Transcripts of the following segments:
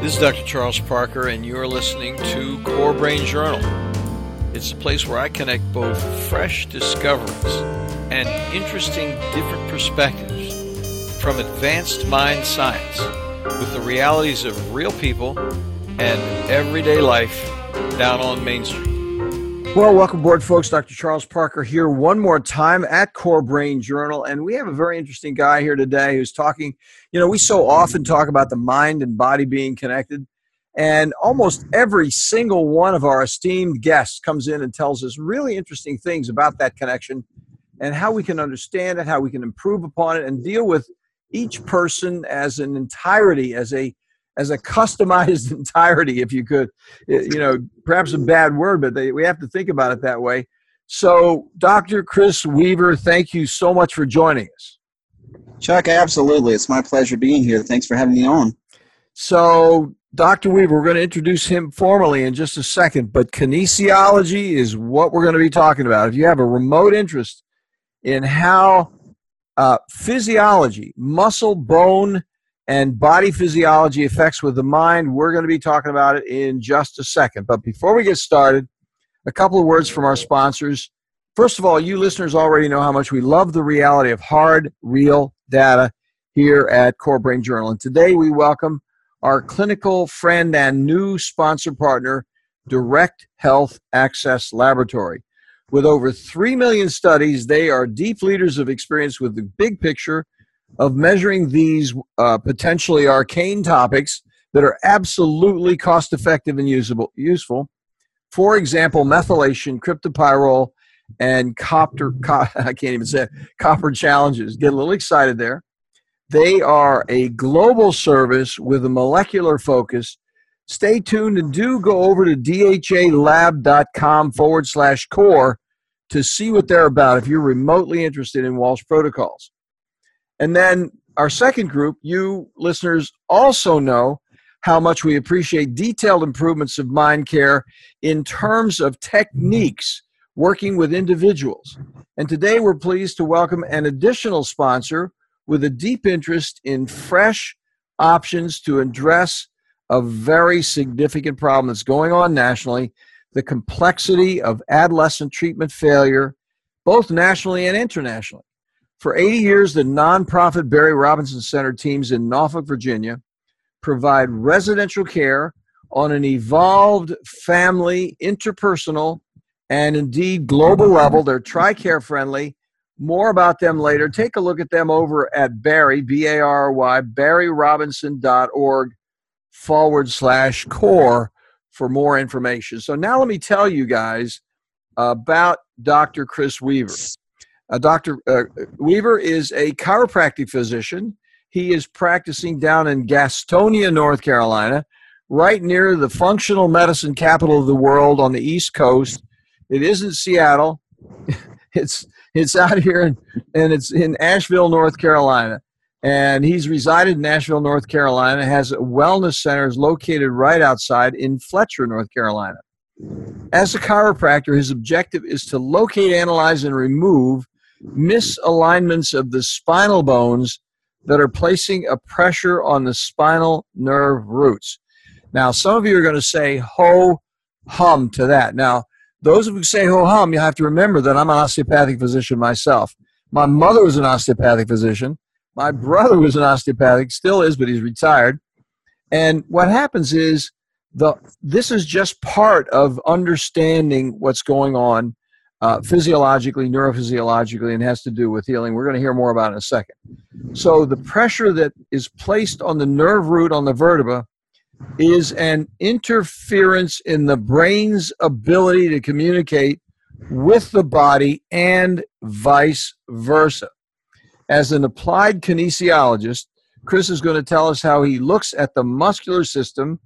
This is Dr. Charles Parker, and you're listening to Core Brain Journal. It's a place where I connect both fresh discoveries and interesting different perspectives from advanced mind science with the realities of real people and everyday life down on Main Street. Well, welcome aboard, folks. Dr. Charles Parker here one more time at Core Brain Journal. And we have a very interesting guy here today who's talking. You know, we so often talk about the mind and body being connected. And almost every single one of our esteemed guests comes in and tells us really interesting things about that connection and how we can understand it, how we can improve upon it, and deal with each person as an entirety, as a as a customized entirety, if you could. You know, perhaps a bad word, but they, we have to think about it that way. So, Dr. Chris Weaver, thank you so much for joining us. Chuck, absolutely. It's my pleasure being here. Thanks for having me on. So, Dr. Weaver, we're going to introduce him formally in just a second, but kinesiology is what we're going to be talking about. If you have a remote interest in how uh, physiology, muscle, bone, and body physiology effects with the mind. We're going to be talking about it in just a second. But before we get started, a couple of words from our sponsors. First of all, you listeners already know how much we love the reality of hard, real data here at Core Brain Journal. And today we welcome our clinical friend and new sponsor partner, Direct Health Access Laboratory. With over 3 million studies, they are deep leaders of experience with the big picture of measuring these uh, potentially arcane topics that are absolutely cost effective and usable, useful. For example, methylation, cryptopyrrole, and copper, co- I can't even say it, copper challenges. Get a little excited there. They are a global service with a molecular focus. Stay tuned and do go over to dhalab.com forward slash core to see what they're about if you're remotely interested in Walsh protocols. And then our second group, you listeners also know how much we appreciate detailed improvements of mind care in terms of techniques working with individuals. And today we're pleased to welcome an additional sponsor with a deep interest in fresh options to address a very significant problem that's going on nationally the complexity of adolescent treatment failure, both nationally and internationally. For 80 years, the nonprofit Barry Robinson Center teams in Norfolk, Virginia provide residential care on an evolved family, interpersonal, and indeed global level. They're TRICARE friendly. More about them later. Take a look at them over at Barry, B A R Y, barryrobinson.org forward slash core for more information. So now let me tell you guys about Dr. Chris Weaver. Uh, Dr. Uh, Weaver is a chiropractic physician. He is practicing down in Gastonia, North Carolina, right near the functional medicine capital of the world on the East Coast. It isn't Seattle. it's it's out here in, and it's in Asheville, North Carolina. And he's resided in Asheville, North Carolina, has wellness centers located right outside in Fletcher, North Carolina. As a chiropractor, his objective is to locate, analyze, and remove misalignments of the spinal bones that are placing a pressure on the spinal nerve roots. Now, some of you are going to say ho hum to that. Now, those of you who say ho hum, you have to remember that I'm an osteopathic physician myself. My mother was an osteopathic physician. My brother was an osteopathic, still is, but he's retired. And what happens is the this is just part of understanding what's going on uh, physiologically, neurophysiologically, and has to do with healing. We're going to hear more about in a second. So, the pressure that is placed on the nerve root on the vertebra is an interference in the brain's ability to communicate with the body and vice versa. As an applied kinesiologist, Chris is going to tell us how he looks at the muscular system,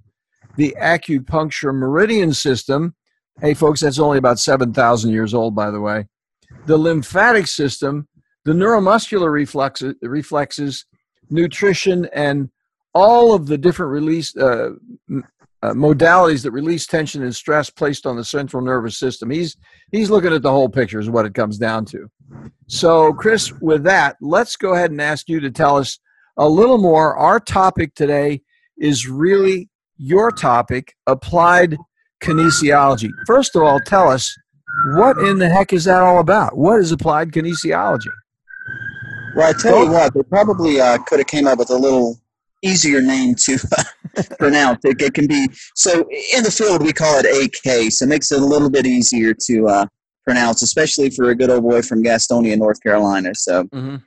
the acupuncture meridian system, Hey, folks, that's only about 7,000 years old, by the way. The lymphatic system, the neuromuscular reflexes, reflexes nutrition, and all of the different release uh, uh, modalities that release tension and stress placed on the central nervous system. He's he's looking at the whole picture is what it comes down to. So, Chris, with that, let's go ahead and ask you to tell us a little more. Our topic today is really your topic, applied kinesiology. First of all, tell us what in the heck is that all about? What is applied kinesiology? Well, I tell you what, they probably uh, could have came up with a little easier name to uh, pronounce. It, it, can be so in the field we call it AK, so it makes it a little bit easier to uh, pronounce, especially for a good old boy from Gastonia, North Carolina. So, mm-hmm.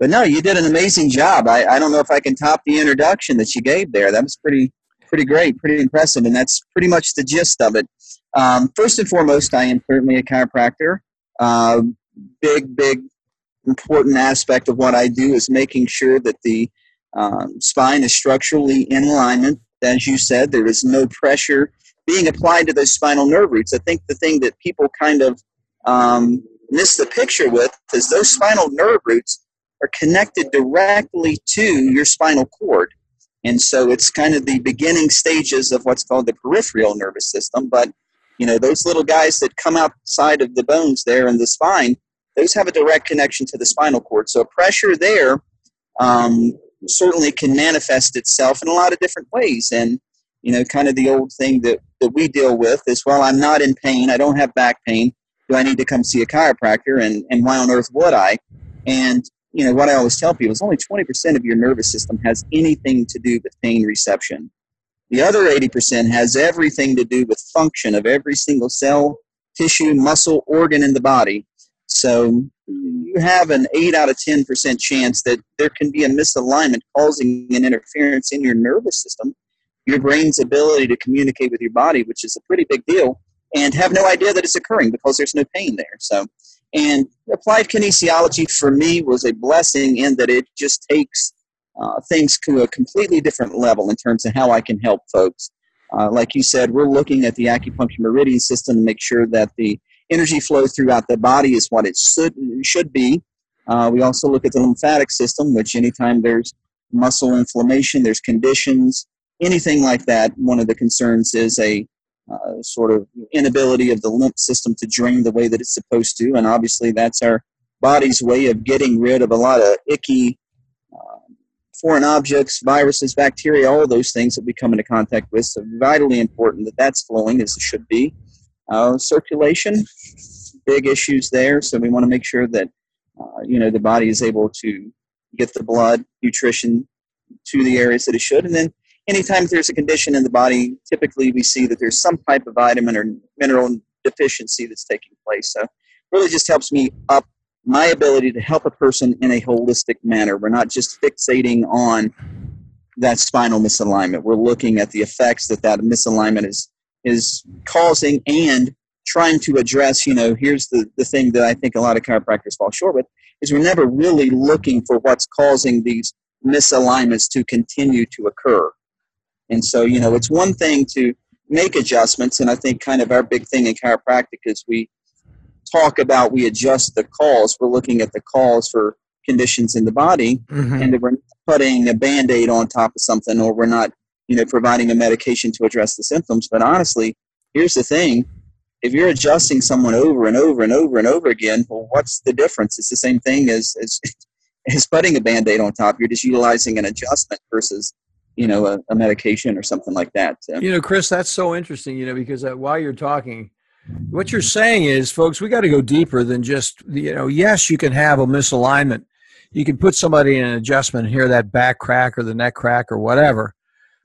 but no, you did an amazing job. I, I don't know if I can top the introduction that you gave there. That was pretty pretty great, pretty impressive, and that's pretty much the gist of it. Um, first and foremost, I am certainly a chiropractor. Uh, big, big, important aspect of what I do is making sure that the um, spine is structurally in alignment. As you said, there is no pressure being applied to those spinal nerve roots. I think the thing that people kind of um, miss the picture with is those spinal nerve roots are connected directly to your spinal cord. And so it's kind of the beginning stages of what's called the peripheral nervous system. But, you know, those little guys that come outside of the bones there in the spine, those have a direct connection to the spinal cord. So pressure there um, certainly can manifest itself in a lot of different ways. And, you know, kind of the old thing that, that we deal with is, well, I'm not in pain. I don't have back pain. Do I need to come see a chiropractor? And, and why on earth would I? And you know, what I always tell people is only 20% of your nervous system has anything to do with pain reception. The other 80% has everything to do with function of every single cell, tissue, muscle, organ in the body. So you have an 8 out of 10% chance that there can be a misalignment causing an interference in your nervous system, your brain's ability to communicate with your body, which is a pretty big deal, and have no idea that it's occurring because there's no pain there. So and applied kinesiology for me was a blessing in that it just takes uh, things to a completely different level in terms of how I can help folks. Uh, like you said, we're looking at the acupuncture meridian system to make sure that the energy flow throughout the body is what it should, should be. Uh, we also look at the lymphatic system, which anytime there's muscle inflammation, there's conditions, anything like that, one of the concerns is a uh, sort of inability of the lymph system to drain the way that it's supposed to. And obviously, that's our body's way of getting rid of a lot of icky uh, foreign objects, viruses, bacteria, all those things that we come into contact with. So, vitally important that that's flowing as it should be. Uh, circulation, big issues there. So, we want to make sure that uh, you know the body is able to get the blood, nutrition to the areas that it should, and then anytime there's a condition in the body, typically we see that there's some type of vitamin or mineral deficiency that's taking place. So really just helps me up my ability to help a person in a holistic manner. We're not just fixating on that spinal misalignment. We're looking at the effects that that misalignment is is causing and trying to address, you know, here's the, the thing that I think a lot of chiropractors fall short with, is we're never really looking for what's causing these misalignments to continue to occur. And so, you know, it's one thing to make adjustments, and I think kind of our big thing in chiropractic is we talk about we adjust the cause. We're looking at the cause for conditions in the body, mm-hmm. and we're putting a band aid on top of something, or we're not, you know, providing a medication to address the symptoms. But honestly, here's the thing if you're adjusting someone over and over and over and over again, well, what's the difference? It's the same thing as, as, as putting a band aid on top. You're just utilizing an adjustment versus you know a, a medication or something like that you know chris that's so interesting you know because uh, while you're talking what you're saying is folks we got to go deeper than just you know yes you can have a misalignment. You can put somebody in an adjustment and hear that back crack or the neck crack or whatever.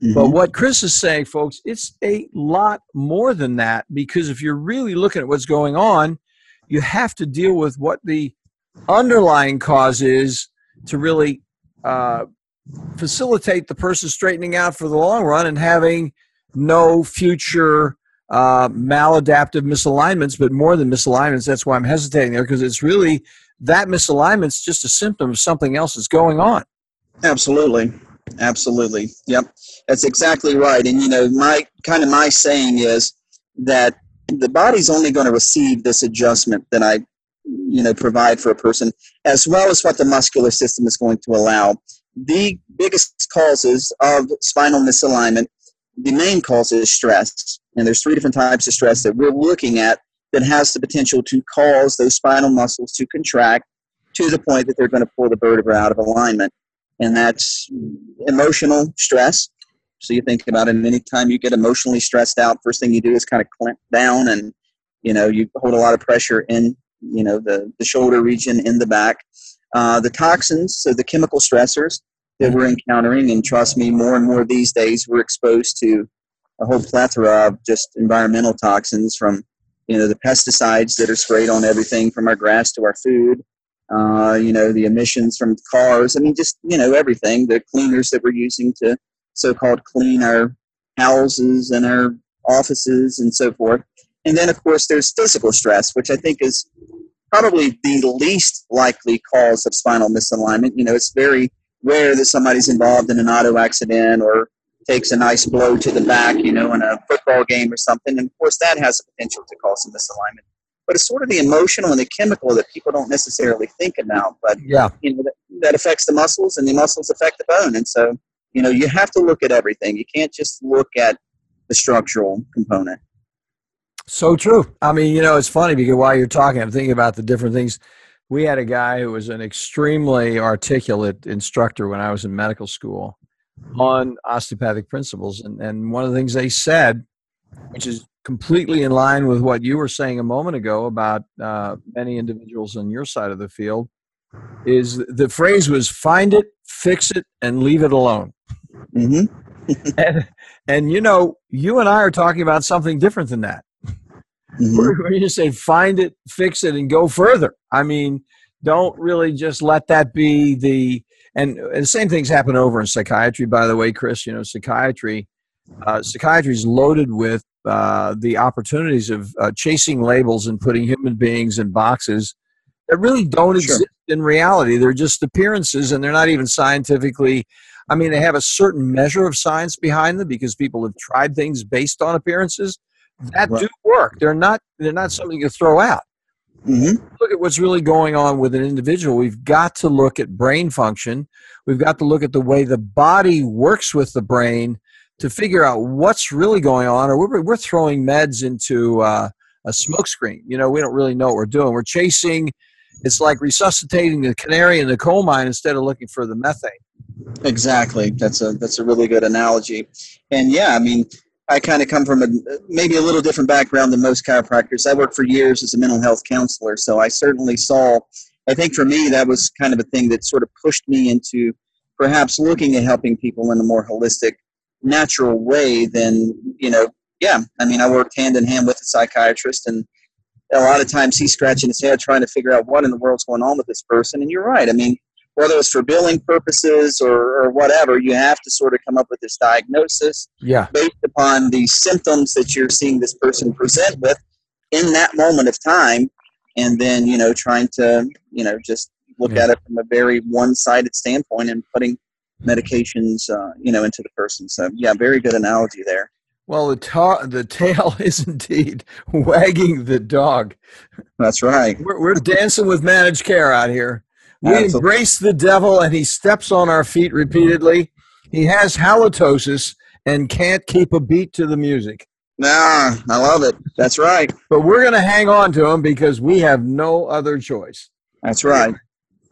Mm-hmm. but what chris is saying folks it's a lot more than that because if you're really looking at what's going on you have to deal with what the underlying cause is to really uh, facilitate the person straightening out for the long run and having no future uh, maladaptive misalignments, but more than misalignments. That's why I'm hesitating there because it's really that misalignment's just a symptom of something else that's going on. Absolutely. Absolutely. Yep. That's exactly right. And you know, my kind of my saying is that the body's only going to receive this adjustment that I you know provide for a person as well as what the muscular system is going to allow the biggest causes of spinal misalignment, the main cause is stress. And there's three different types of stress that we're looking at that has the potential to cause those spinal muscles to contract to the point that they're going to pull the vertebra out of alignment. And that's emotional stress, So you think about it, anytime you get emotionally stressed out, first thing you do is kind of clamp down and, you know, you hold a lot of pressure in, you know, the, the shoulder region, in the back. Uh, the toxins, so the chemical stressors that we're encountering, and trust me, more and more these days, we're exposed to a whole plethora of just environmental toxins from, you know, the pesticides that are sprayed on everything from our grass to our food, uh, you know, the emissions from cars. I mean, just, you know, everything, the cleaners that we're using to so called clean our houses and our offices and so forth. And then, of course, there's physical stress, which I think is probably the least likely cause of spinal misalignment. You know, it's very rare that somebody's involved in an auto accident or takes a nice blow to the back, you know, in a football game or something. And of course, that has the potential to cause some misalignment. But it's sort of the emotional and the chemical that people don't necessarily think about. But yeah, you know, that, that affects the muscles, and the muscles affect the bone. And so, you know, you have to look at everything. You can't just look at the structural component. So true. I mean, you know, it's funny because while you're talking, I'm thinking about the different things. We had a guy who was an extremely articulate instructor when I was in medical school on osteopathic principles. And, and one of the things they said, which is completely in line with what you were saying a moment ago about uh, many individuals on your side of the field, is the phrase was find it, fix it, and leave it alone. Mm-hmm. and, and you know, you and I are talking about something different than that. Mm-hmm. We're, we're just saying find it, fix it, and go further. I mean, don't really just let that be the and, and the same things happen over in psychiatry. By the way, Chris, you know, psychiatry uh, psychiatry is loaded with uh, the opportunities of uh, chasing labels and putting human beings in boxes that really don't sure. exist in reality. They're just appearances, and they're not even scientifically. I mean, they have a certain measure of science behind them because people have tried things based on appearances that right. do work. They're not. They're not something you throw out. Mm-hmm. Look at what's really going on with an individual. We've got to look at brain function. We've got to look at the way the body works with the brain to figure out what's really going on. Or we're, we're throwing meds into uh, a smokescreen. You know, we don't really know what we're doing. We're chasing it's like resuscitating the canary in the coal mine instead of looking for the methane. Exactly. That's a that's a really good analogy. And yeah, I mean, I kind of come from a maybe a little different background than most chiropractors. I worked for years as a mental health counselor, so I certainly saw. I think for me that was kind of a thing that sort of pushed me into perhaps looking at helping people in a more holistic, natural way than you know. Yeah, I mean, I worked hand in hand with a psychiatrist, and a lot of times he's scratching his head trying to figure out what in the world's going on with this person. And you're right. I mean, whether it's for billing purposes or, or whatever, you have to sort of come up with this diagnosis yeah. based upon the symptoms that you're seeing this person present with in that moment of time. And then, you know, trying to, you know, just look yeah. at it from a very one sided standpoint and putting medications, uh, you know, into the person. So, yeah, very good analogy there. Well, the, ta- the tail is indeed wagging the dog. That's right. We're, we're dancing with managed care out here. We Absolutely. embrace the devil and he steps on our feet repeatedly. He has halitosis and can't keep a beat to the music. Nah, I love it. That's right. But we're going to hang on to him because we have no other choice. That's right.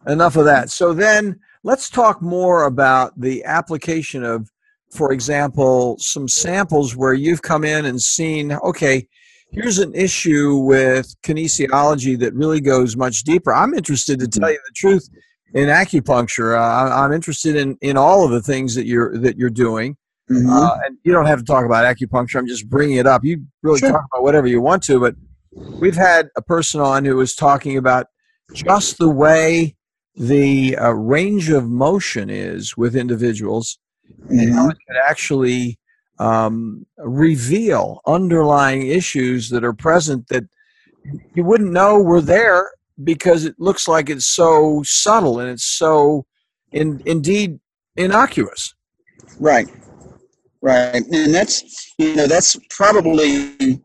Enough of that. So then let's talk more about the application of for example, some samples where you've come in and seen, okay, here's an issue with kinesiology that really goes much deeper. I'm interested to tell you the truth in acupuncture. Uh, I'm interested in, in all of the things that you're that you're doing. Mm-hmm. Uh, and you don't have to talk about acupuncture. I'm just bringing it up. You really sure. talk about whatever you want to, but we've had a person on who was talking about just the way the uh, range of motion is with individuals mm-hmm. and how it could actually um, reveal underlying issues that are present that you wouldn't know were there because it looks like it's so subtle and it's so in, indeed innocuous right right and that's you know that's probably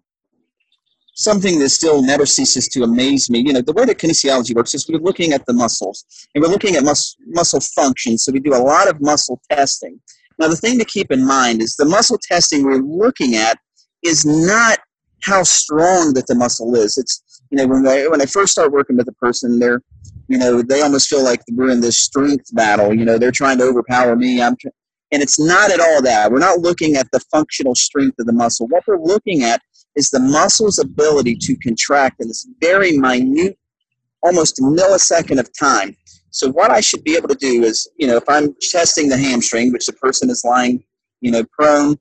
something that still never ceases to amaze me. You know, the way that kinesiology works is we're looking at the muscles and we're looking at mus- muscle function. So we do a lot of muscle testing. Now, the thing to keep in mind is the muscle testing we're looking at is not how strong that the muscle is. It's you know when I when I first start working with a person, they're you know they almost feel like we're in this strength battle. You know, they're trying to overpower me. I'm And it's not at all that. We're not looking at the functional strength of the muscle. What we're looking at is the muscle's ability to contract in this very minute, almost millisecond of time. So what I should be able to do is, you know, if I'm testing the hamstring, which the person is lying, you know, prone,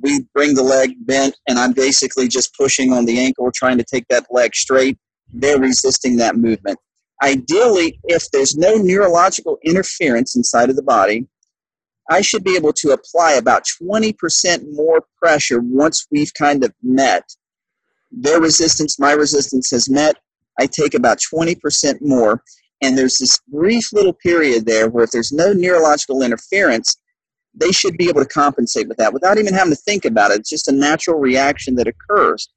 we bring the leg bent, and I'm basically just pushing on the ankle, trying to take that leg straight. They're resisting that movement. Ideally, if there's no neurological interference inside of the body, I should be able to apply about 20% more pressure once we've kind of met. Their resistance, my resistance has met. I take about 20% more. And there's this brief little period there where if there's no neurological interference, they should be able to compensate with that without even having to think about it. It's just a natural reaction that occurs.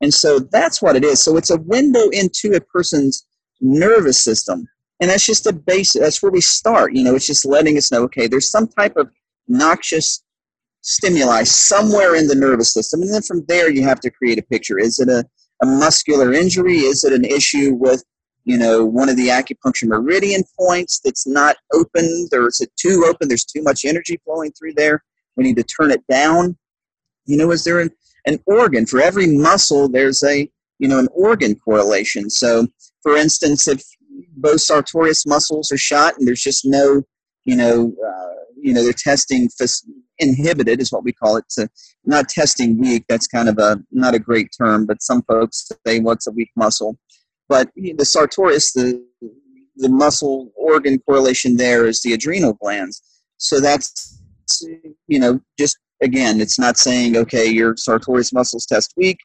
And so that's what it is. So it's a window into a person's nervous system and that's just a base that's where we start you know it's just letting us know okay there's some type of noxious stimuli somewhere in the nervous system and then from there you have to create a picture is it a, a muscular injury is it an issue with you know one of the acupuncture meridian points that's not open or is it too open there's too much energy flowing through there we need to turn it down you know is there an, an organ for every muscle there's a you know an organ correlation so for instance if both sartorius muscles are shot, and there's just no, you know, uh, you know, they're testing inhibited is what we call it. So not testing weak. That's kind of a not a great term, but some folks say what's a weak muscle. But the sartorius, the the muscle organ correlation there is the adrenal glands. So that's you know just again, it's not saying okay your sartorius muscles test weak.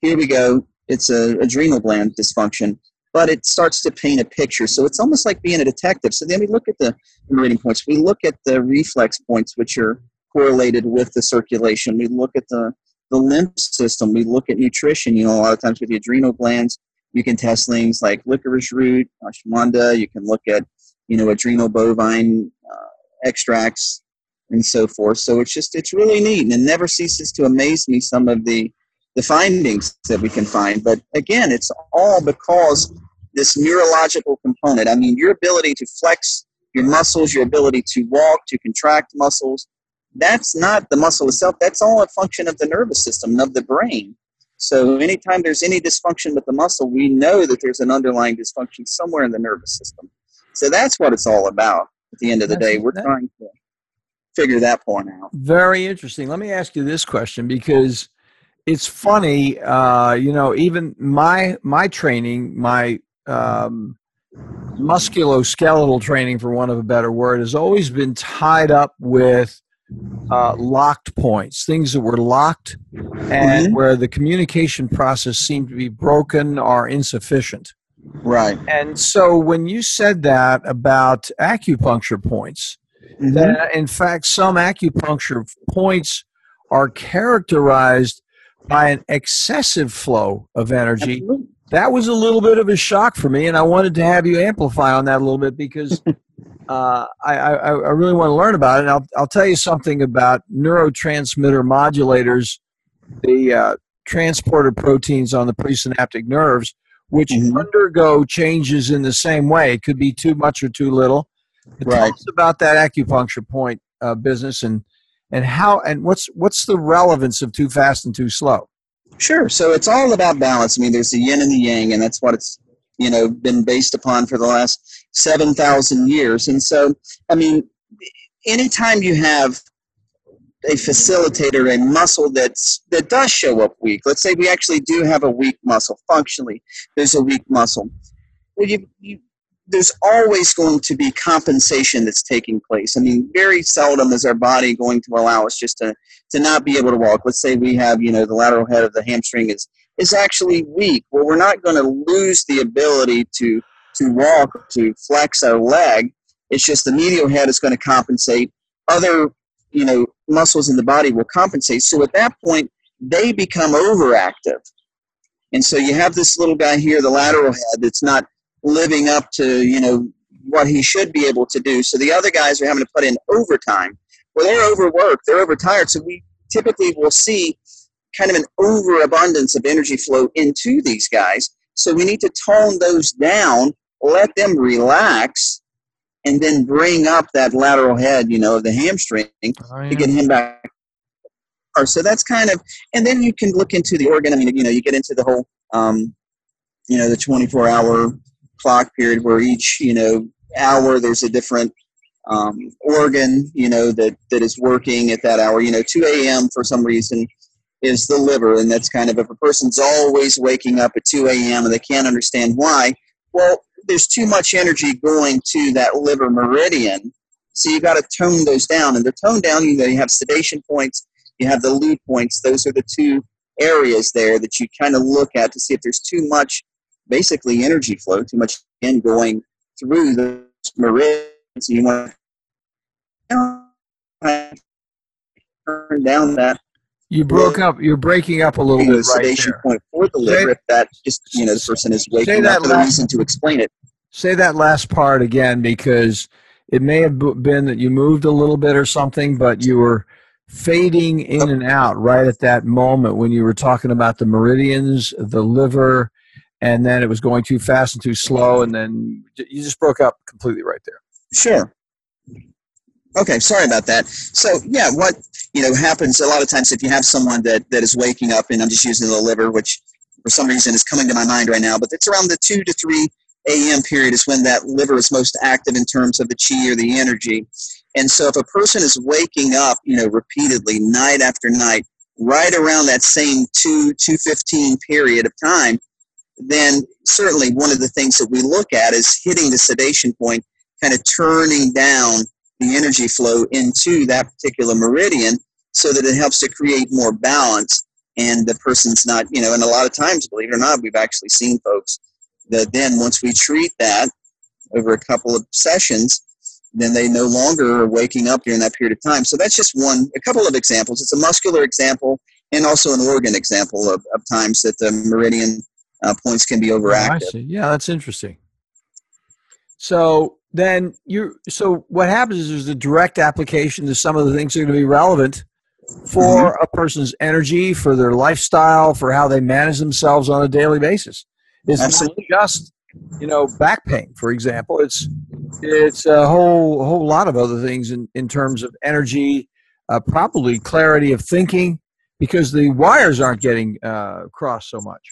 Here we go. It's a adrenal gland dysfunction but it starts to paint a picture. So it's almost like being a detective. So then we look at the meridian points. We look at the reflex points, which are correlated with the circulation. We look at the, the lymph system. We look at nutrition. You know, a lot of times with the adrenal glands, you can test things like licorice root, ashwagandha. You can look at, you know, adrenal bovine uh, extracts and so forth. So it's just, it's really neat. And it never ceases to amaze me some of the the findings that we can find. But again, it's all because this neurological component. I mean, your ability to flex your muscles, your ability to walk, to contract muscles, that's not the muscle itself. That's all a function of the nervous system and of the brain. So anytime there's any dysfunction with the muscle, we know that there's an underlying dysfunction somewhere in the nervous system. So that's what it's all about. At the end of the that's, day, we're that, trying to figure that point out. Very interesting. Let me ask you this question because it's funny, uh, you know, even my my training, my um, musculoskeletal training, for want of a better word, has always been tied up with uh, locked points, things that were locked, and mm-hmm. where the communication process seemed to be broken or insufficient. Right. And so when you said that about acupuncture points, mm-hmm. that in fact some acupuncture points are characterized by an excessive flow of energy. Absolutely. That was a little bit of a shock for me, and I wanted to have you amplify on that a little bit because uh, I, I, I, really want to learn about it. And I'll, I'll tell you something about neurotransmitter modulators, the uh, transporter proteins on the presynaptic nerves, which mm-hmm. undergo changes in the same way. It could be too much or too little. Right. Tell us about that acupuncture point uh, business and and how and what's what's the relevance of too fast and too slow sure so it's all about balance i mean there's the yin and the yang and that's what it's you know been based upon for the last 7000 years and so i mean anytime you have a facilitator a muscle that's that does show up weak let's say we actually do have a weak muscle functionally there's a weak muscle well you, you there's always going to be compensation that's taking place. I mean, very seldom is our body going to allow us just to, to not be able to walk. Let's say we have, you know, the lateral head of the hamstring is, is actually weak. Well, we're not going to lose the ability to, to walk, to flex our leg. It's just the medial head is going to compensate. Other, you know, muscles in the body will compensate. So at that point, they become overactive. And so you have this little guy here, the lateral head, that's not living up to you know what he should be able to do. So the other guys are having to put in overtime. Well, they're overworked, they're overtired. So we typically will see kind of an overabundance of energy flow into these guys. So we need to tone those down, let them relax, and then bring up that lateral head, you know, of the hamstring Oh, to get him back. Or so that's kind of, and then you can look into the organ. I mean, you know, you get into the whole, um, you know, the 24 hour clock period where each, you know, hour there's a different um, organ, you know, that, that is working at that hour. You know, 2 a.m. for some reason is the liver, and that's kind of if a person's always waking up at 2 a.m. and they can't understand why, well, there's too much energy going to that liver meridian. So you've got to tone those down, and they're toned down. You know, you have sedation points, you have the lead points. Those are the two areas there that you kind of look at to see if there's too much, basically energy flow, too much in going through the meridian. So you want to turn down that You broke up. You're breaking up a little bit right sedation there. point for the Say- liver if that just you know the person is waking up for the reason to explain it. Say that last part again because it may have been that you moved a little bit or something, but you were fading in and out right at that moment when you were talking about the meridians, the liver, and then it was going too fast and too slow, and then you just broke up completely right there. Sure. Okay, sorry about that. So yeah, what you know happens a lot of times if you have someone that that is waking up, and I'm just using the liver, which for some reason is coming to my mind right now, but it's around the two to three a.m. period is when that liver is most active in terms of the chi or the energy. And so if a person is waking up, you know, repeatedly night after night, right around that same two two fifteen period of time, then certainly one of the things that we look at is hitting the sedation point, kind of turning down the energy flow into that particular meridian so that it helps to create more balance and the person's not you know and a lot of times believe it or not we've actually seen folks that then once we treat that over a couple of sessions then they no longer are waking up during that period of time so that's just one a couple of examples it's a muscular example and also an organ example of, of times that the meridian uh, points can be Oh, overactive see. Yeah, that's interesting. So then you're so what happens is there's a direct application to some of the things that are going to be relevant for a person's energy, for their lifestyle, for how they manage themselves on a daily basis. It's Absolutely. not just you know back pain, for example. It's it's a whole whole lot of other things in, in terms of energy, uh, probably clarity of thinking, because the wires aren't getting uh, crossed so much.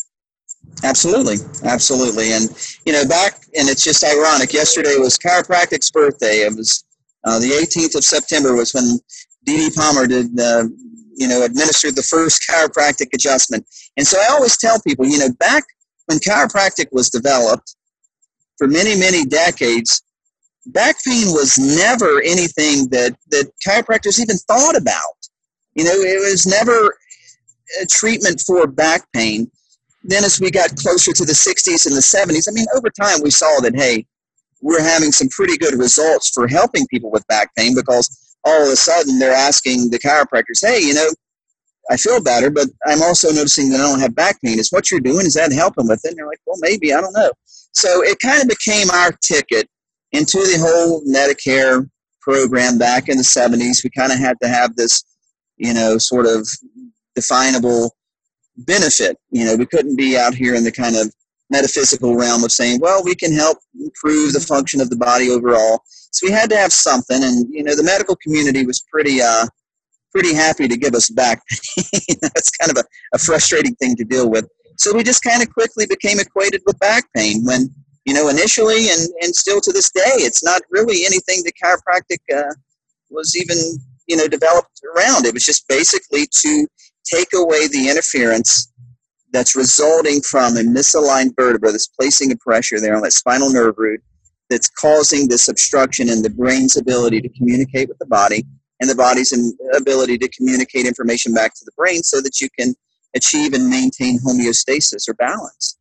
Absolutely, absolutely, and you know, back and it's just ironic. Yesterday was chiropractic's birthday. It was uh, the 18th of September was when D.D. Palmer did, uh, you know, administered the first chiropractic adjustment. And so I always tell people, you know, back when chiropractic was developed for many, many decades, back pain was never anything that that chiropractors even thought about. You know, it was never a treatment for back pain then as we got closer to the 60s and the 70s, I mean, over time we saw that, hey, we're having some pretty good results for helping people with back pain because all of a sudden they're asking the chiropractors, hey, you know, I feel better, but I'm also noticing that I don't have back pain. Is what you're doing, is that helping with it? And they're like, well, maybe, I don't know. So it kind of became our ticket into the whole Medicare program back in the 70s. We kind of had to have this, you know, sort of definable benefit. You know, we couldn't be out here in the kind of metaphysical realm of saying, well, we can help improve the function of the body overall. So we had to have something, and you know, the medical community was pretty, uh, pretty happy to give us back. It's kind of a, a frustrating thing to deal with. So we just kind of quickly became equated with back pain when, you know, initially and, and still to this day, it's not really anything that chiropractic uh, was even, you know, developed around. It was just basically to take away the interference that's resulting from a misaligned vertebra that's placing a pressure there on that spinal nerve root that's causing this obstruction in the brain's ability to communicate with the body and the body's ability to communicate information back to the brain so that you can achieve and maintain homeostasis or balance.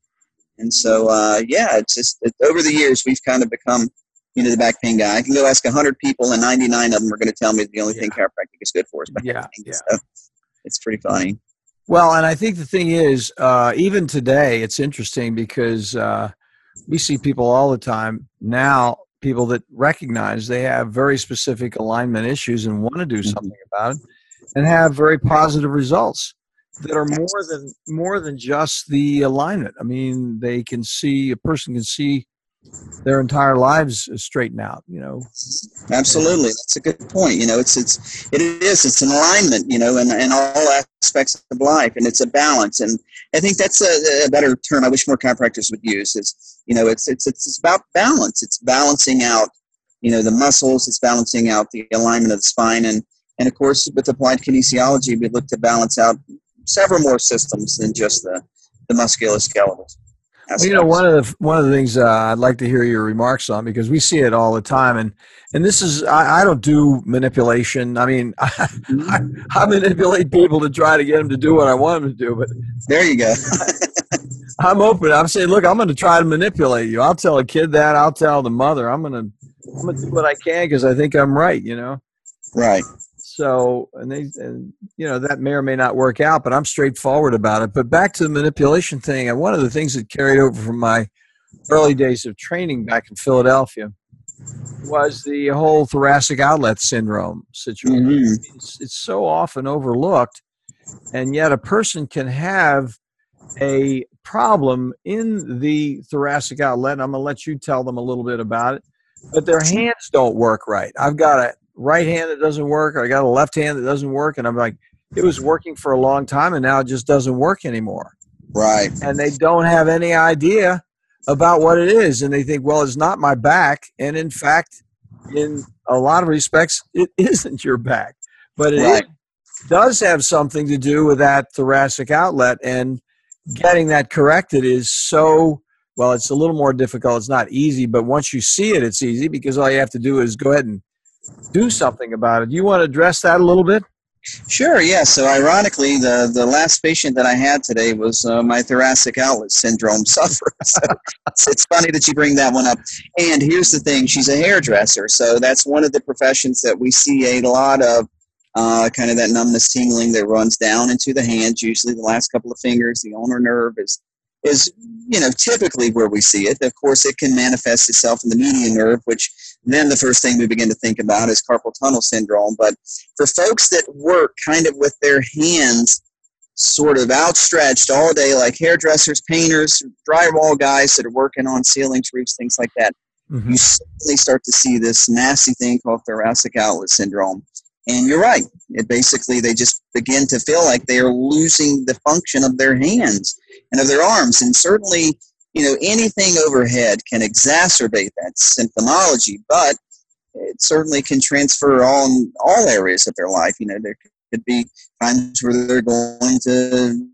And so, uh, yeah, it's just it, over the years we've kind of become, you know, the back pain guy. I can go ask 100 people, and 99 of them are going to tell me the only thing chiropractic is good for is back Yeah, pain. yeah. So it's pretty funny. Well, and I think the thing is, uh, even today, it's interesting because uh, we see people all the time now, people that recognize they have very specific alignment issues and want to do Mhm. something about it, and have very positive results that are more than more than just the alignment. I mean, they can see a person can see their entire lives straighten out. You know. Absolutely, that's a good point. You know, it's it's it is it's an alignment. You know, in, in all aspects of life, and it's a balance. And I think that's a, a better term. I wish more chiropractors would use. Is you know, it's it's it's about balance. It's balancing out. You know, the muscles. It's balancing out the alignment of the spine, and and of course, with applied kinesiology, we look to balance out several more systems than just the the musculoskeletal. You know, one of the one of the things uh, I'd like to hear your remarks on because we see it all the time, and and this is I, I don't do manipulation. I mean, I, I, I, manipulate people to try to get them to do what I want them to do, but there you go. I'm open. I'm saying, look, I'm going to try to manipulate you. I'll tell a kid that. I'll tell the mother. I'm going to I'm going to do what I can because I think I'm right. You know. Right. So, and they, and you know, that may or may not work out, but I'm straightforward about it. But back to the manipulation thing, and one of the things that carried over from my early days of training back in Philadelphia was the whole thoracic outlet syndrome situation. Mm-hmm. It's, it's so often overlooked, and yet a person can have a problem in the thoracic outlet. I'm going to let you tell them a little bit about it, but their hands don't work right. I've got a right hand that doesn't work, or I got a left hand that doesn't work, and I'm like, it was working for a long time, and now it just doesn't work anymore. Right. And they don't have any idea about what it is, and they think, well, it's not my back, and in fact, in a lot of respects, it isn't your back, but it right. does have something to do with that thoracic outlet, and getting that corrected is so well it's a little more difficult it's not easy but once you see it it's easy because all you have to do is go ahead and do something about it. Do you want to address that a little bit? Sure, yeah. So, ironically, the, the last patient that I had today was uh, my thoracic outlet syndrome sufferer. So it's, funny that you bring that one up. And here's the thing she's a hairdresser. So, that's one of the professions that we see a lot of uh, kind of that numbness tingling that runs down into the hands, usually the last couple of fingers. The ulnar nerve is is you know typically where we see it. Of course, it can manifest itself in the median nerve, which then the first thing we begin to think about is carpal tunnel syndrome. But for folks that work kind of with their hands sort of outstretched all day, like hairdressers, painters, drywall guys that are working on ceilings, roofs, things like that, mm-hmm. you suddenly start to see this nasty thing called thoracic outlet syndrome. And you're right. It basically they just begin to feel like they are losing the function of their hands and of their arms. And certainly, you know, anything overhead can exacerbate that symptomology, but it certainly can transfer on all areas of their life. You know, there could be times where they're going to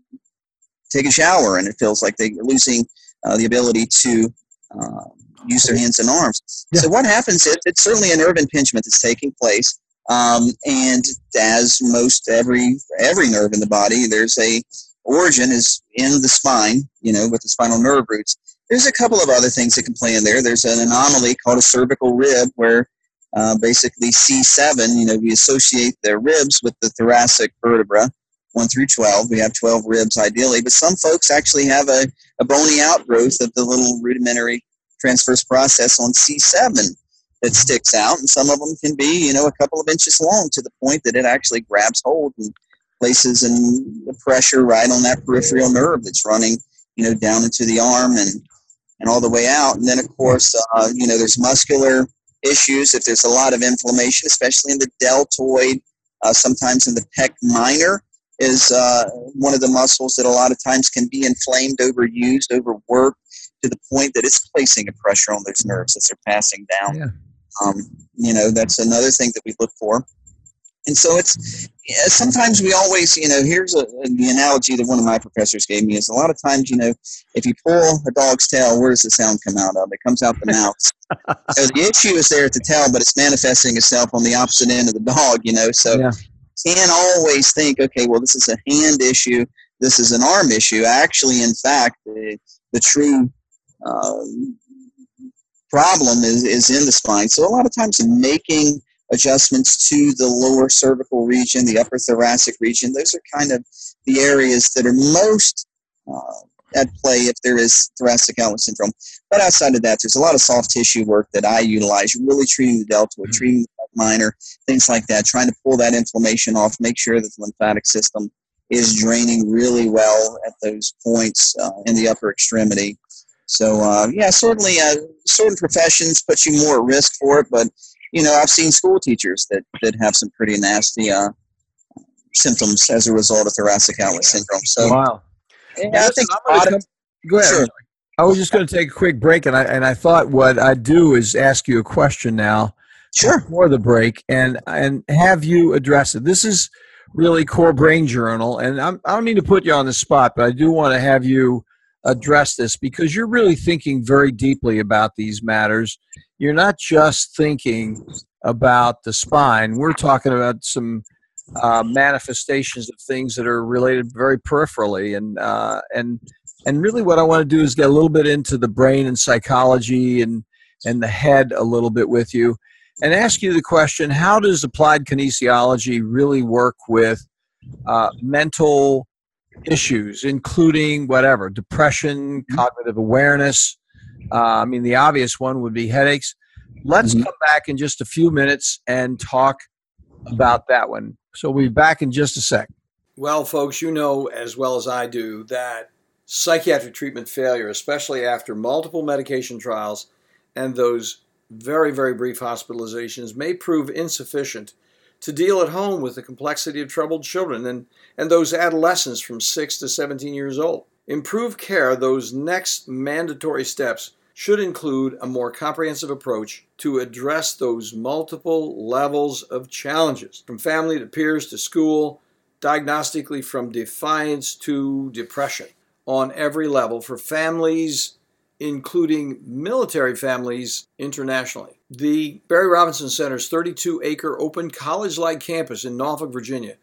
take a shower and it feels like they're losing uh, the ability to uh, use their hands and arms. Yeah. So what happens is it's certainly a nerve impingement that's taking place. Um, and as most every every nerve in the body, there's a origin is in the spine, you know, with the spinal nerve roots. There's a couple of other things that can play in there. There's an anomaly called a cervical rib where uh, basically C7, you know, we associate the ribs with the thoracic vertebra, 1 through 12. We have 12 ribs ideally, but some folks actually have a, a bony outgrowth of the little rudimentary transverse process on C7 that sticks out, and some of them can be, you know, a couple of inches long to the point that it actually grabs hold and places in the pressure right on that peripheral nerve that's running, you know, down into the arm and and all the way out. And then, of course, uh, you know, there's muscular issues if there's a lot of inflammation, especially in the deltoid, uh, sometimes in the pec minor is uh, one of the muscles that a lot of times can be inflamed, overused, overworked to the point that it's placing a pressure on those nerves as they're passing down. Yeah. Um, you know, that's another thing that we look for. And so it's sometimes we always, you know, here's a, the analogy that one of my professors gave me is a lot of times, you know, if you pull a dog's tail, where does the sound come out of? It comes out the mouth. so the issue is there at the tail, but it's manifesting itself on the opposite end of the dog, you know. So yeah. can't always think, okay, well, this is a hand issue, this is an arm issue. Actually, in fact, the, the true uh, problem is, is in the spine. So a lot of times making adjustments to the lower cervical region, the upper thoracic region, those are kind of the areas that are most uh, at play if there is thoracic outlet syndrome. But outside of that, there's a lot of soft tissue work that I utilize, really treating the deltoid, mm-hmm. treating the minor, things like that, trying to pull that inflammation off, make sure that the lymphatic system is draining really well at those points uh, in the upper extremity So uh, yeah, certainly uh, certain professions put you more at risk for it, but you know I've seen school teachers that that have some pretty nasty uh, symptoms as a result of thoracic outlet syndrome. So wow. Yeah, I think come, go ahead. Sure. I was just going to take a quick break, and I and I thought what I'd do is ask you a question now. Sure. For the break, and and have you address it. This is really core brain journal, and I'm, I don't mean to put you on the spot, but I do want to have you address this because you're really thinking very deeply about these matters. You're not just thinking about the spine. We're talking about some uh, manifestations of things that are related very peripherally, and uh, and and really what I want to do is get a little bit into the brain and psychology and and the head a little bit with you, and ask you the question: How does applied kinesiology really work with uh, mental issues, including whatever depression, mm-hmm. cognitive awareness. Uh, I mean, the obvious one would be headaches. Let's mm-hmm. come back in just a few minutes and talk about that one. So we'll be back in just a sec. Well, folks, you know as well as I do that psychiatric treatment failure, especially after multiple medication trials and those very, very brief hospitalizations, may prove insufficient to deal at home with the complexity of troubled children and, and those adolescents from 6 to 17 years old. Improved care, those next mandatory steps, should include a more comprehensive approach to address those multiple levels of challenges, from family to peers to school, diagnostically from defiance to depression, on every level for families including military families internationally. The Barry Robinson Center's 32 acre open college like campus in Norfolk, Virginia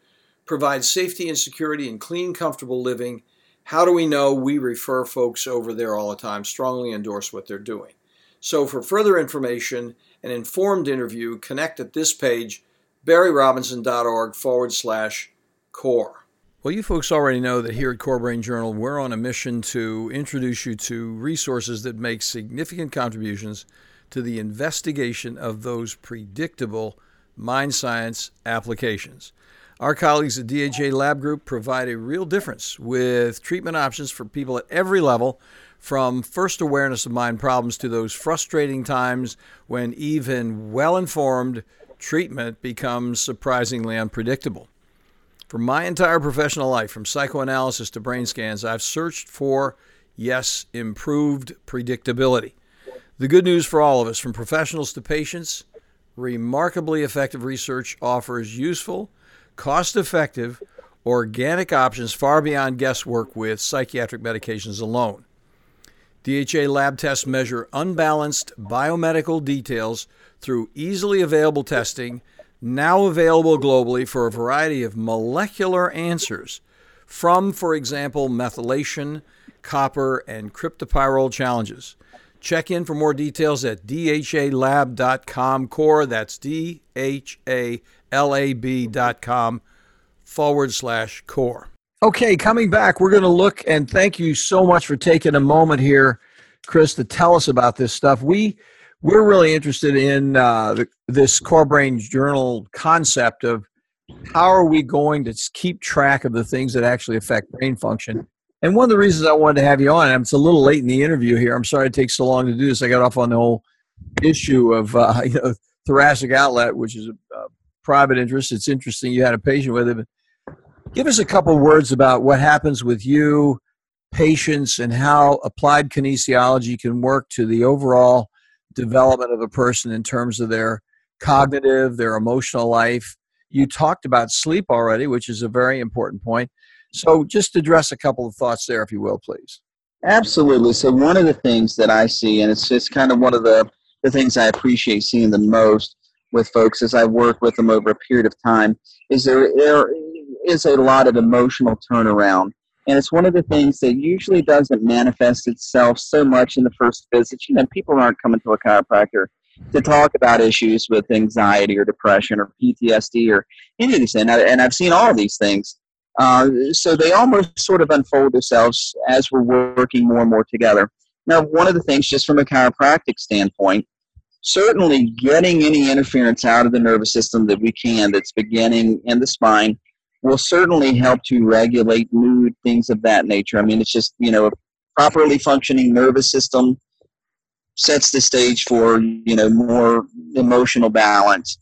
provides safety and security and clean, comfortable living. How do we know? We refer folks over there all the time, strongly endorse what they're doing. So, for further information, an informed interview, connect at this page, barryrobinson.org forward slash core. Well, you folks already know that here at Core Brain Journal, we're on a mission to introduce you to resources that make significant contributions to the investigation of those predictable mind science applications. Our colleagues at DHA Lab Group provide a real difference with treatment options for people at every level, from first awareness of mind problems to those frustrating times when even well informed treatment becomes surprisingly unpredictable. For my entire professional life, from psychoanalysis to brain scans, I've searched for, yes, improved predictability. The good news for all of us, from professionals to patients, remarkably effective research offers useful, cost effective, organic options far beyond guesswork with psychiatric medications alone. DHA lab tests measure unbalanced biomedical details through easily available testing now available globally for a variety of molecular answers from, for example, methylation, copper, and cryptopyrrole challenges. Check in for more details at dhalab.com core. That's D H A L A B.com forward slash core. Okay, coming back, we're going to look and thank you so much for taking a moment here, Chris, to tell us about this stuff. We we're really interested in uh, the, this core brain journal concept of how are we going to keep track of the things that actually affect brain function. And one of the reasons i wanted to have you on and it's a little late in the interview here i'm sorry it takes so long to do this i got off on the whole issue of uh, you know thoracic outlet which is a, a, private interest. It's interesting you had a patient with it give us a couple words about what happens with you patients and how applied kinesiology can work to the overall development of a person in terms of their cognitive, their emotional life. You talked about sleep already, which is a very important point. So, just address a couple of thoughts there, if you will, please. Absolutely. So, one of the things that I see, and it's just kind of one of the, the things I appreciate seeing the most with folks as I work with them over a period of time, is there, there is a lot of emotional turnaround and it's one of the things that usually doesn't manifest itself so much in the first visit. You know, people aren't coming to a chiropractor to talk about issues with anxiety or depression or PTSD or any of these things. And I've seen all of these things. Uh, so they almost sort of unfold themselves as we're working more and more together. Now, one of the things, just from a chiropractic standpoint, certainly getting any interference out of the nervous system that we can that's beginning in the spine will certainly help to regulate mood, things of that nature. I mean, it's just, you know, a properly functioning nervous system sets the stage for you know more emotional balance.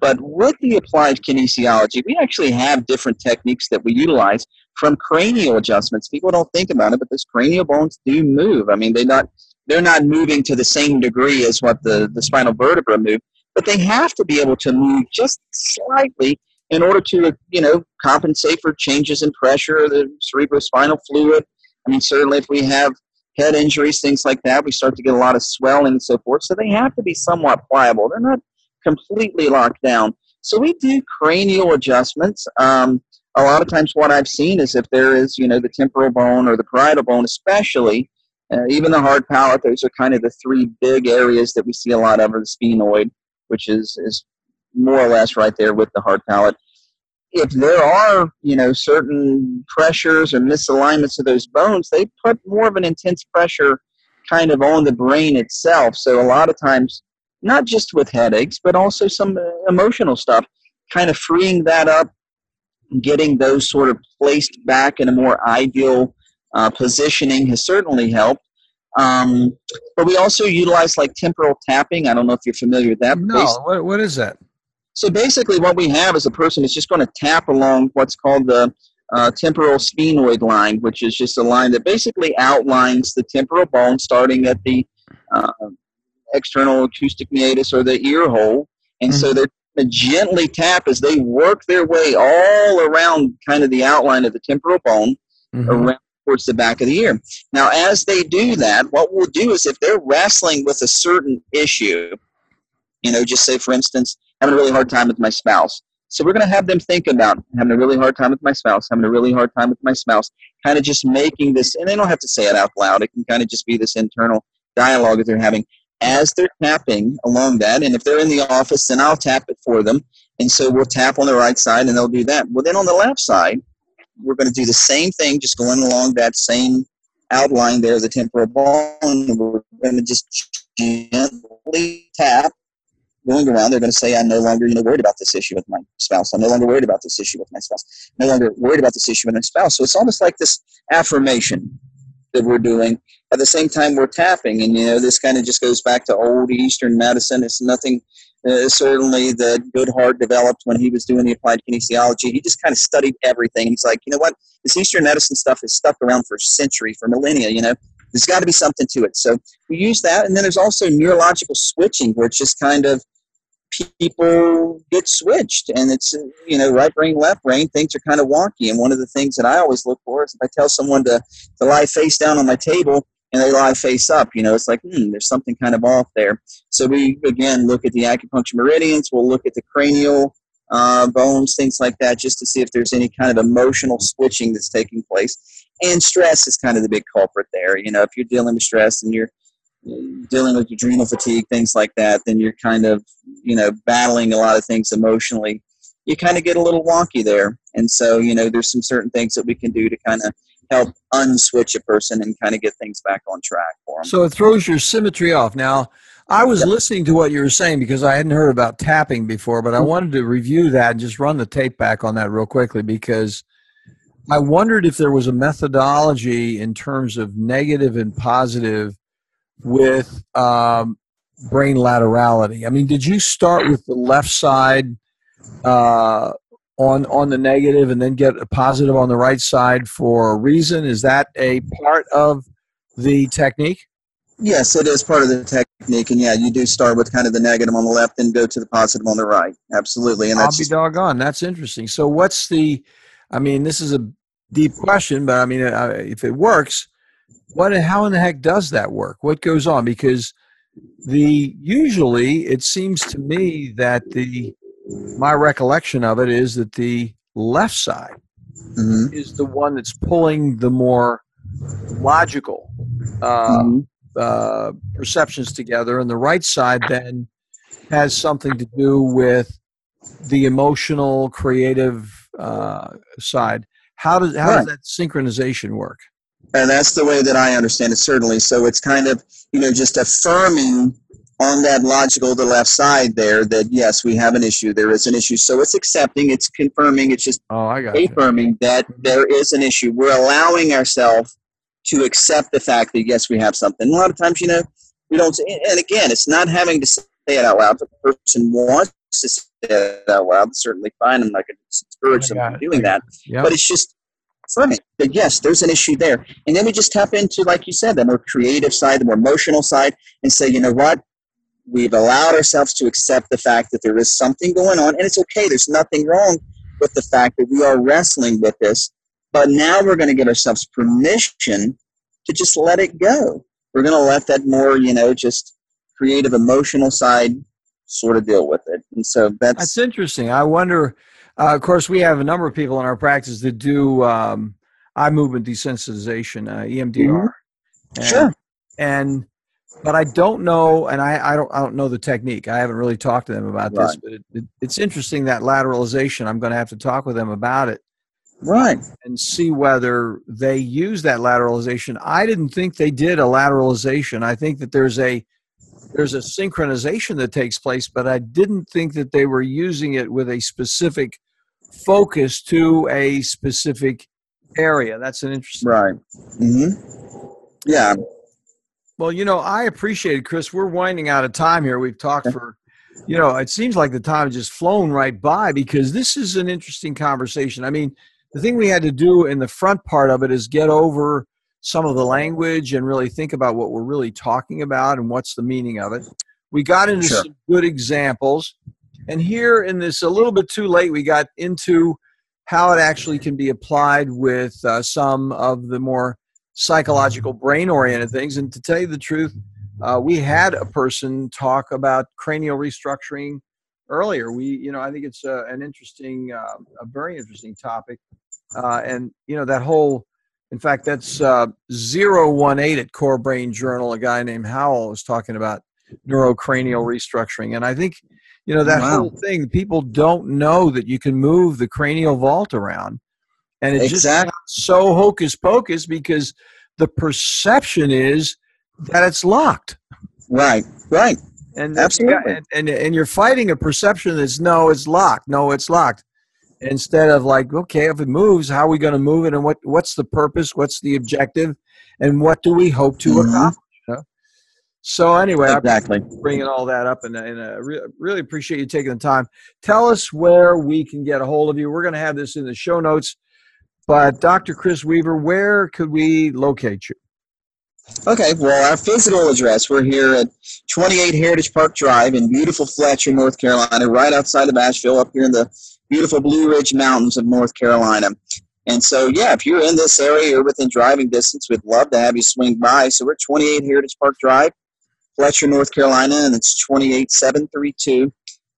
But with the applied kinesiology, we actually have different techniques that we utilize from cranial adjustments. People don't think about it, but those cranial bones do move. I mean, they're not they're not moving to the same degree as what the, the spinal vertebra move, but they have to be able to move just slightly in order to, you know, compensate for changes in pressure, of the cerebrospinal fluid. I mean, certainly if we have head injuries, things like that, we start to get a lot of swelling and so forth. So they have to be somewhat pliable. They're not completely locked down. So we do cranial adjustments. Um, a lot of times what I've seen is if there is, you know, the temporal bone or the parietal bone especially, uh, even the hard palate, those are kind of the three big areas that we see a lot of, are the sphenoid, which is, is more or less right there with the hard palate. If there are, you know, certain pressures or misalignments of those bones, they put more of an intense pressure kind of on the brain itself. So a lot of times, not just with headaches, but also some emotional stuff, kind of freeing that up, getting those sort of placed back in a more ideal uh, positioning has certainly helped. Um, but we also utilize like temporal tapping. I don't know if you're familiar with that. No, what, what is that? So basically, what we have is a person is just going to tap along what's called the uh, temporal sphenoid line, which is just a line that basically outlines the temporal bone starting at the uh, external acoustic meatus or the ear hole. And mm-hmm. so they're going to gently tap as they work their way all around kind of the outline of the temporal bone mm-hmm. around towards the back of the ear. Now, as they do that, what we'll do is if they're wrestling with a certain issue, you know, just say, for instance, having a really hard time with my spouse. So we're going to have them think about having a really hard time with my spouse, having a really hard time with my spouse, kind of just making this, and they don't have to say it out loud. It can kind of just be this internal dialogue that they're having as they're tapping along that. And if they're in the office, then I'll tap it for them. And so we'll tap on the right side and they'll do that. Well, then on the left side, we're going to do the same thing, just going along that same outline there, the temporal bone. And we're going to just gently tap, going around. They're going to say, I'm no longer you know, worried about this issue with my spouse. I'm no longer worried about this issue with my spouse. No longer worried about this issue with my spouse. So it's almost like this affirmation that we're doing. At the same time, we're tapping. And, you know, this kind of just goes back to old Eastern medicine. It's nothing uh, certainly the Goodheart developed when he was doing the applied kinesiology. He just kind of studied everything. He's like, you know what? This Eastern medicine stuff has stuck around for a century, for millennia. You know, there's got to be something to it. So we use that, and then there's also neurological switching, where it's just kind of people get switched, and it's you know right brain, left brain. Things are kind of wonky, and one of the things that I always look for is if I tell someone to to lie face down on my table and they lie face up. You know, it's like, hmm, there's something kind of off there. So we, again, look at the acupuncture meridians. We'll look at the cranial uh, bones, things like that, just to see if there's any kind of emotional switching that's taking place. And stress is kind of the big culprit there. You know, if you're dealing with stress and you're dealing with adrenal fatigue, things like that, then you're kind of, you know, battling a lot of things emotionally. You kind of get a little wonky there. And so, you know, there's some certain things that we can do to kind of help unswitch a person and kind of get things back on track for them. So it throws your symmetry off. Now, I was yep. listening to what you were saying because I hadn't heard about tapping before, but I mm-hmm. wanted to review that and just run the tape back on that real quickly because I wondered if there was a methodology in terms of negative and positive with um, brain laterality. I mean, did you start with the left side uh, on on the negative and then get a positive on the right side for a reason? Is that a part of the technique? Yes, it is part of the technique, and yeah, you do start with kind of the negative on the left and go to the positive on the right. Absolutely, and that's I'll be doggone. That's interesting. So, what's the? I mean, this is a deep question, but I mean, uh, if it works, what? How in the heck does that work? What goes on? Because the usually it seems to me that the my recollection of it is that the left side mm-hmm. is the one that's pulling the more logical uh, mm-hmm. Uh, perceptions together, and the right side then has something to do with the emotional, creative uh, side. How does how right. does that synchronization work? And that's the way that I understand it. Certainly, so it's kind of you know just affirming on that logical the left side there that yes we have an issue there is an issue so it's accepting it's confirming it's just oh, I got affirming that there is an issue we're allowing ourselves to accept the fact that yes, we have something. A lot of times, you know, we don't. And again, it's not having to say it out loud. If the person wants to say it out loud, certainly fine. I'm not going to discourage oh them from doing that. Yep. But it's just fine. But yes, there's an issue there. And then we just tap into, like you said, the more creative side, the more emotional side, and say, you know what? We've allowed ourselves to accept the fact that there is something going on, and it's okay. There's nothing wrong with the fact that we are wrestling with this. But now we're going to give ourselves permission to just let it go. We're going to let that more, you know, just creative, emotional side sort of deal with it. And so that's that's interesting. I wonder. Uh, of course, we have a number of people in our practice that do um, eye movement desensitization, uh, EMDR. Mm-hmm. And, sure. And but I don't know, and I, I don't I don't know the technique. I haven't really talked to them about right. this, but it, it, it's interesting that lateralization. I'm going to have to talk with them about it, right, and see whether they use that lateralization. I didn't think they did a lateralization. I think that there's a there's a synchronization that takes place, but I didn't think that they were using it with a specific focus to a specific area. That's an interesting. Right. Mm-hmm. Yeah. Well, you know, I appreciate it, Chris. We're winding out of time here. We've talked for, you know, it seems like the time has just flown right by because this is an interesting conversation. I mean, the thing we had to do in the front part of it is get over some of the language and really think about what we're really talking about and what's the meaning of it. We got into sure. some good examples. And here in this, a little bit too late, we got into how it actually can be applied with uh, some of the more psychological brain oriented things. And to tell you the truth, uh, we had a person talk about cranial restructuring earlier. We, you know, I think it's a, an interesting, uh, a very interesting topic. Uh, and, you know, that whole, in fact, that's uh, 018 at Core Brain Journal. A guy named Howell was talking about neurocranial restructuring. And I think, you know, that wow. whole thing, people don't know that you can move the cranial vault around and it's exactly. just so hocus pocus because the perception is that it's locked. Right, right. And absolutely. And, and, and you're fighting a perception that's no, it's locked. No, it's locked. Instead of like, okay, if it moves, how are we going to move it, and what what's the purpose? What's the objective? And what do we hope to mm-hmm. accomplish? You know? So anyway, exactly bringing all that up, and, and uh, re- really appreciate you taking the time. Tell us where we can get a hold of you. We're going to have this in the show notes. But Dr. Chris Weaver, where could we locate you? Okay, well, our physical address, we're here at 28 Heritage Park Drive in beautiful Fletcher, North Carolina, right outside of Asheville, up here in the beautiful Blue Ridge Mountains of North Carolina. And so, yeah, if you're in this area or within driving distance, we'd love to have you swing by. So we're 28 Heritage Park Drive, Fletcher, North Carolina, and it's 28732.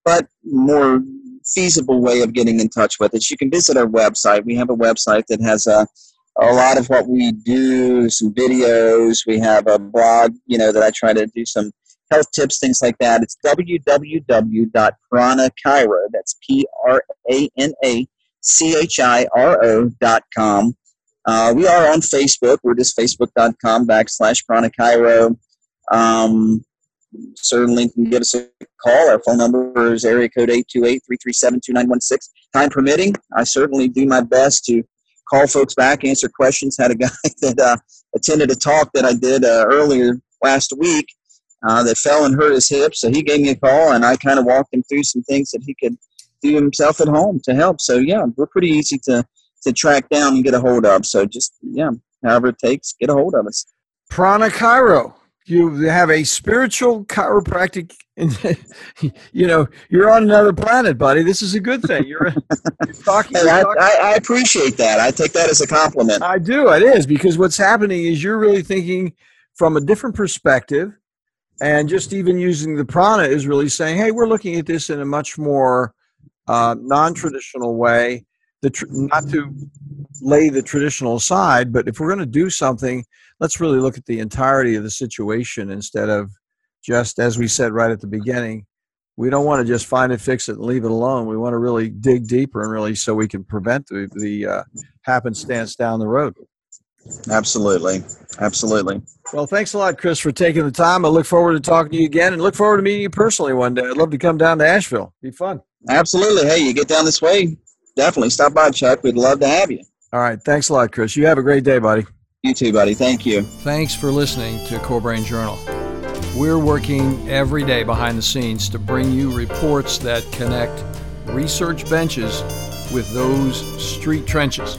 But more feasible way of getting in touch with us, you can visit our website. We have a website that has a, a lot of what we do, some videos. We have a blog, you know, that I try to do some health tips, things like that. It's www.pranachiro, that's P-R-A-N-A-C-H-I-R-O dot com. Uh, we are on Facebook. We're just facebook.com backslash pranachiro. Um, certainly can give us a call. Our phone number is area code 828-337-2916. Time permitting, I certainly do my best to call folks back, answer questions. Had a guy that uh, attended a talk that I did uh, earlier last week uh, that fell and hurt his hip. So he gave me a call, and I kind of walked him through some things that he could do himself at home to help. So yeah, we're pretty easy to to track down and get a hold of. So just yeah, however it takes, get a hold of us. Prana Chiro you have a spiritual chiropractic you know you're on another planet buddy this is a good thing you're, you're talking, you're I, I, appreciate that i take that as a compliment i do it is because what's happening is you're really thinking from a different perspective and just even using the prana is really saying hey we're looking at this in a much more uh, non-traditional way. Tr- not to lay the traditional aside but if we're going to do something let's really look at the entirety of the situation instead of just as we said right at the beginning we don't want to just find it fix it and leave it alone. We want to really dig deeper and really so we can prevent the, the uh, happenstance down the road absolutely. Absolutely. Well thanks a lot chris for taking the time. I look forward to talking to you again and look forward to meeting you personally one day. I'd love to come down to asheville. Be fun. Absolutely. Hey you get down this way definitely stop by chuck. We'd love to have you. All right. Thanks a lot chris. You have a great day buddy. You too, buddy. Thank you. Thanks for listening to Core Brain Journal. We're working every day behind the scenes to bring you reports that connect research benches with those street trenches.